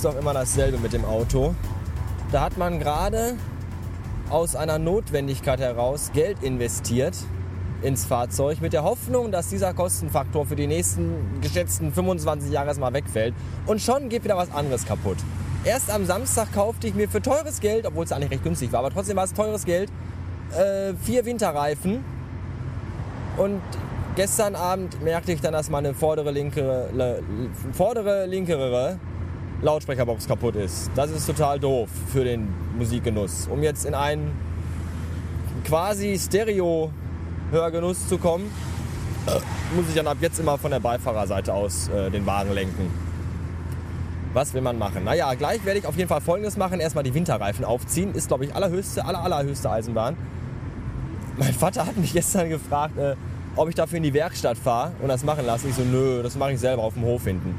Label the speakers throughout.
Speaker 1: ist doch immer dasselbe mit dem Auto. Da hat man gerade aus einer Notwendigkeit heraus Geld investiert ins Fahrzeug mit der Hoffnung, dass dieser Kostenfaktor für die nächsten geschätzten 25 Jahre erstmal wegfällt. Und schon geht wieder was anderes kaputt. Erst am Samstag kaufte ich mir für teures Geld, obwohl es eigentlich recht günstig war, aber trotzdem war es teures Geld, äh, vier Winterreifen. Und gestern Abend merkte ich dann, dass meine vordere linke, le, vordere linkere Lautsprecherbox kaputt ist. Das ist total doof für den Musikgenuss. Um jetzt in einen quasi Stereo-Hörgenuss zu kommen, äh, muss ich dann ab jetzt immer von der Beifahrerseite aus äh, den Wagen lenken. Was will man machen? Naja, gleich werde ich auf jeden Fall Folgendes machen. Erstmal die Winterreifen aufziehen. Ist, glaube ich, allerhöchste, aller, allerhöchste Eisenbahn. Mein Vater hat mich gestern gefragt, äh, ob ich dafür in die Werkstatt fahre und das machen lasse. Ich so, nö, das mache ich selber auf dem Hof hinten.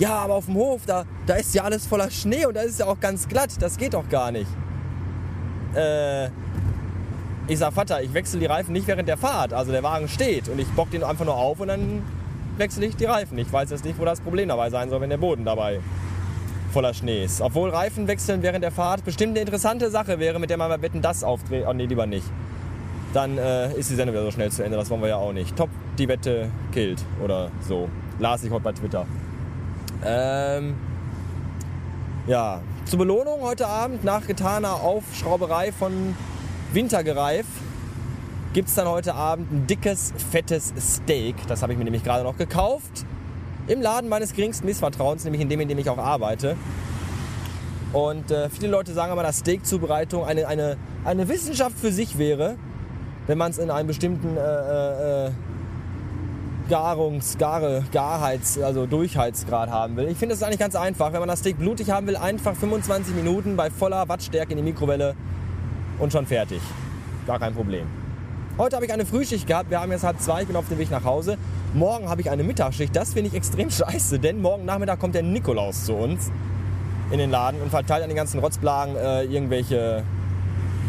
Speaker 1: Ja, aber auf dem Hof, da, da ist ja alles voller Schnee und da ist ja auch ganz glatt. Das geht doch gar nicht. Äh, ich sag, Vater, ich wechsle die Reifen nicht während der Fahrt. Also der Wagen steht und ich bock den einfach nur auf und dann wechsle ich die Reifen. Ich weiß jetzt nicht, wo das Problem dabei sein soll, wenn der Boden dabei voller Schnee ist. Obwohl Reifen wechseln während der Fahrt bestimmt eine interessante Sache wäre, mit der man bei Wetten das aufdreht. Oh nee, lieber nicht. Dann äh, ist die Sendung wieder so schnell zu Ende. Das wollen wir ja auch nicht. Top, die Wette killt oder so. Las ich heute bei Twitter. Ähm, ja, zur Belohnung heute Abend nach getaner Aufschrauberei von Wintergereif gibt es dann heute Abend ein dickes, fettes Steak. Das habe ich mir nämlich gerade noch gekauft. Im Laden meines geringsten Missvertrauens, nämlich in dem, in dem ich auch arbeite. Und äh, viele Leute sagen aber, dass Steakzubereitung eine, eine, eine Wissenschaft für sich wäre, wenn man es in einem bestimmten äh, äh, äh Garungs-, Gare, Garheits-, also Durchheitsgrad haben will. Ich finde es eigentlich ganz einfach. Wenn man das Steak blutig haben will, einfach 25 Minuten bei voller Wattstärke in die Mikrowelle und schon fertig. Gar kein Problem. Heute habe ich eine Frühschicht gehabt. Wir haben jetzt halb zwei, ich bin auf dem Weg nach Hause. Morgen habe ich eine Mittagsschicht. Das finde ich extrem scheiße, denn morgen Nachmittag kommt der Nikolaus zu uns in den Laden und verteilt an den ganzen Rotzblagen äh, irgendwelche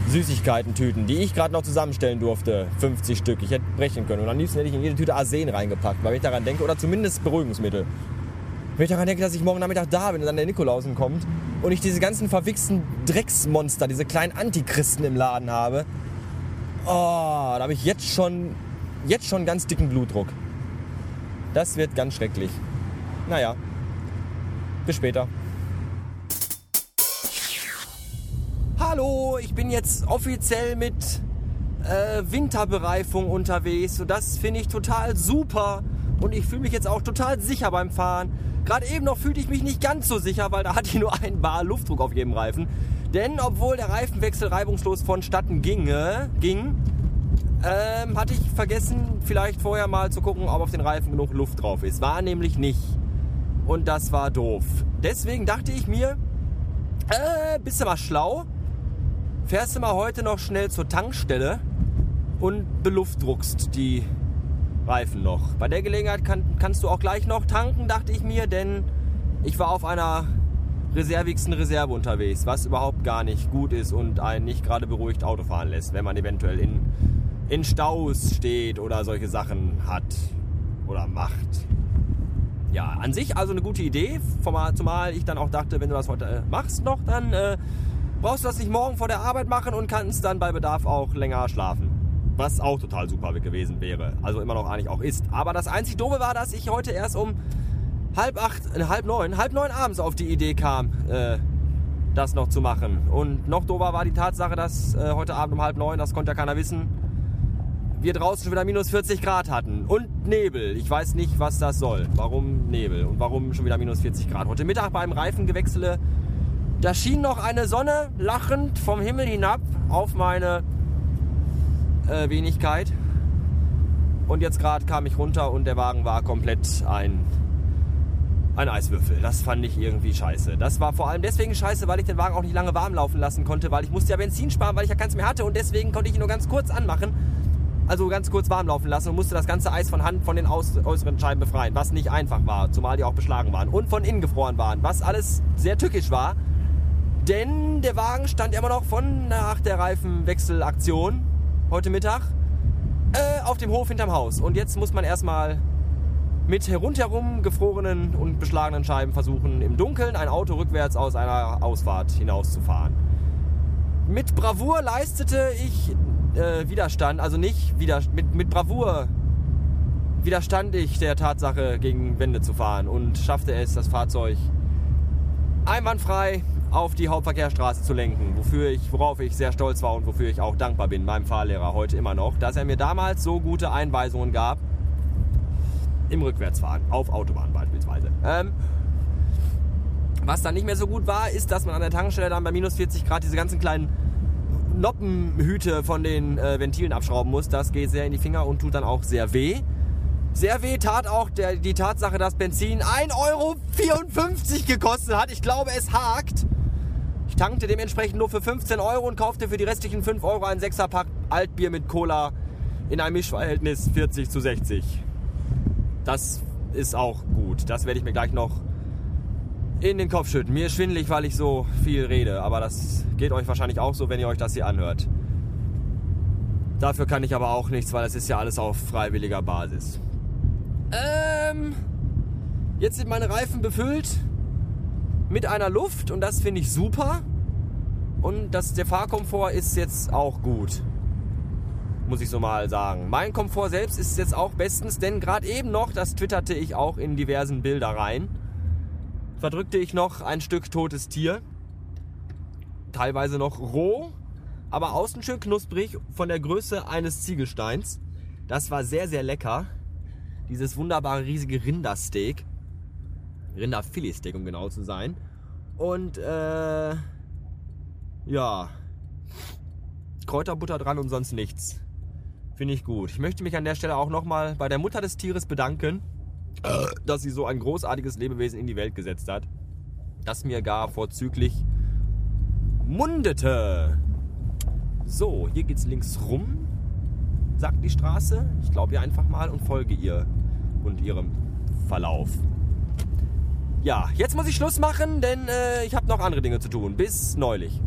Speaker 1: Süßigkeiten-Tüten, die ich gerade noch zusammenstellen durfte. 50 Stück. Ich hätte brechen können. Und am liebsten hätte ich in jede Tüte Arsen reingepackt, weil ich daran denke, oder zumindest Beruhigungsmittel. Wenn ich daran denke, dass ich morgen Nachmittag da bin und dann der Nikolausen kommt und ich diese ganzen verwichsten Drecksmonster, diese kleinen Antichristen im Laden habe, oh, da habe ich jetzt schon, jetzt schon ganz dicken Blutdruck. Das wird ganz schrecklich. Naja, bis später. Ich bin jetzt offiziell mit äh, Winterbereifung unterwegs und das finde ich total super und ich fühle mich jetzt auch total sicher beim Fahren. Gerade eben noch fühlte ich mich nicht ganz so sicher, weil da hatte ich nur einen Bar Luftdruck auf jedem Reifen. Denn obwohl der Reifenwechsel reibungslos vonstatten ginge, ging, ähm, hatte ich vergessen, vielleicht vorher mal zu gucken, ob auf den Reifen genug Luft drauf ist. War nämlich nicht. Und das war doof. Deswegen dachte ich mir, äh, bist du mal schlau? Fährst du mal heute noch schnell zur Tankstelle und beluftdruckst die Reifen noch. Bei der Gelegenheit kann, kannst du auch gleich noch tanken, dachte ich mir, denn ich war auf einer reservigsten Reserve unterwegs, was überhaupt gar nicht gut ist und einen nicht gerade beruhigt Auto fahren lässt, wenn man eventuell in, in Staus steht oder solche Sachen hat oder macht. Ja, an sich also eine gute Idee, zumal ich dann auch dachte, wenn du das heute äh, machst noch, dann äh, brauchst du das nicht morgen vor der Arbeit machen und kannst dann bei Bedarf auch länger schlafen. Was auch total super gewesen wäre. Also immer noch eigentlich auch ist. Aber das einzig Doofe war, dass ich heute erst um halb acht, äh, halb neun, halb neun abends auf die Idee kam, äh, das noch zu machen. Und noch doofer war die Tatsache, dass äh, heute Abend um halb neun, das konnte ja keiner wissen, wir draußen schon wieder minus 40 Grad hatten. Und Nebel. Ich weiß nicht, was das soll. Warum Nebel? Und warum schon wieder minus 40 Grad? Heute Mittag beim Reifengewechsel da schien noch eine Sonne lachend vom Himmel hinab auf meine äh, Wenigkeit. Und jetzt gerade kam ich runter und der Wagen war komplett ein, ein Eiswürfel. Das fand ich irgendwie scheiße. Das war vor allem deswegen scheiße, weil ich den Wagen auch nicht lange warm laufen lassen konnte, weil ich musste ja Benzin sparen, weil ich ja keins mehr hatte und deswegen konnte ich ihn nur ganz kurz anmachen. Also ganz kurz warm laufen lassen und musste das ganze Eis von Hand von den äußeren Scheiben befreien, was nicht einfach war, zumal die auch beschlagen waren und von innen gefroren waren, was alles sehr tückisch war. Denn der Wagen stand immer noch von nach der Reifenwechselaktion heute Mittag äh, auf dem Hof hinterm Haus. Und jetzt muss man erstmal mit rundherum gefrorenen und beschlagenen Scheiben versuchen, im Dunkeln ein Auto rückwärts aus einer Ausfahrt hinauszufahren. Mit Bravour leistete ich äh, Widerstand, also nicht wieder, mit, mit Bravour widerstand ich der Tatsache, gegen Wände zu fahren und schaffte es, das Fahrzeug einwandfrei auf die Hauptverkehrsstraße zu lenken, wofür ich, worauf ich sehr stolz war und wofür ich auch dankbar bin, meinem Fahrlehrer heute immer noch, dass er mir damals so gute Einweisungen gab im Rückwärtsfahren, auf Autobahn beispielsweise. Ähm, was dann nicht mehr so gut war, ist, dass man an der Tankstelle dann bei minus 40 Grad diese ganzen kleinen Noppenhüte von den äh, Ventilen abschrauben muss. Das geht sehr in die Finger und tut dann auch sehr weh. Sehr weh tat auch der, die Tatsache, dass Benzin 1,54 Euro gekostet hat. Ich glaube, es hakt. Ich tankte dementsprechend nur für 15 Euro und kaufte für die restlichen 5 Euro ein 6er Pack Altbier mit Cola in einem Mischverhältnis 40 zu 60. Das ist auch gut. Das werde ich mir gleich noch in den Kopf schütten. Mir ist schwindelig, weil ich so viel rede. Aber das geht euch wahrscheinlich auch so, wenn ihr euch das hier anhört. Dafür kann ich aber auch nichts, weil es ist ja alles auf freiwilliger Basis. Ähm, jetzt sind meine Reifen befüllt mit einer Luft und das finde ich super. Und das, der Fahrkomfort ist jetzt auch gut. Muss ich so mal sagen. Mein Komfort selbst ist jetzt auch bestens, denn gerade eben noch, das twitterte ich auch in diversen Bilder rein, verdrückte ich noch ein Stück totes Tier. Teilweise noch roh, aber außen schön knusprig von der Größe eines Ziegelsteins. Das war sehr, sehr lecker dieses wunderbare riesige Rindersteak. Rinderfiletsteak, um genau zu sein. Und äh, ja, Kräuterbutter dran und sonst nichts. Finde ich gut. Ich möchte mich an der Stelle auch nochmal bei der Mutter des Tieres bedanken, dass sie so ein großartiges Lebewesen in die Welt gesetzt hat, das mir gar vorzüglich mundete. So, hier geht's links rum, sagt die Straße. Ich glaube ihr einfach mal und folge ihr und ihrem Verlauf. Ja, jetzt muss ich Schluss machen, denn äh, ich habe noch andere Dinge zu tun. Bis neulich.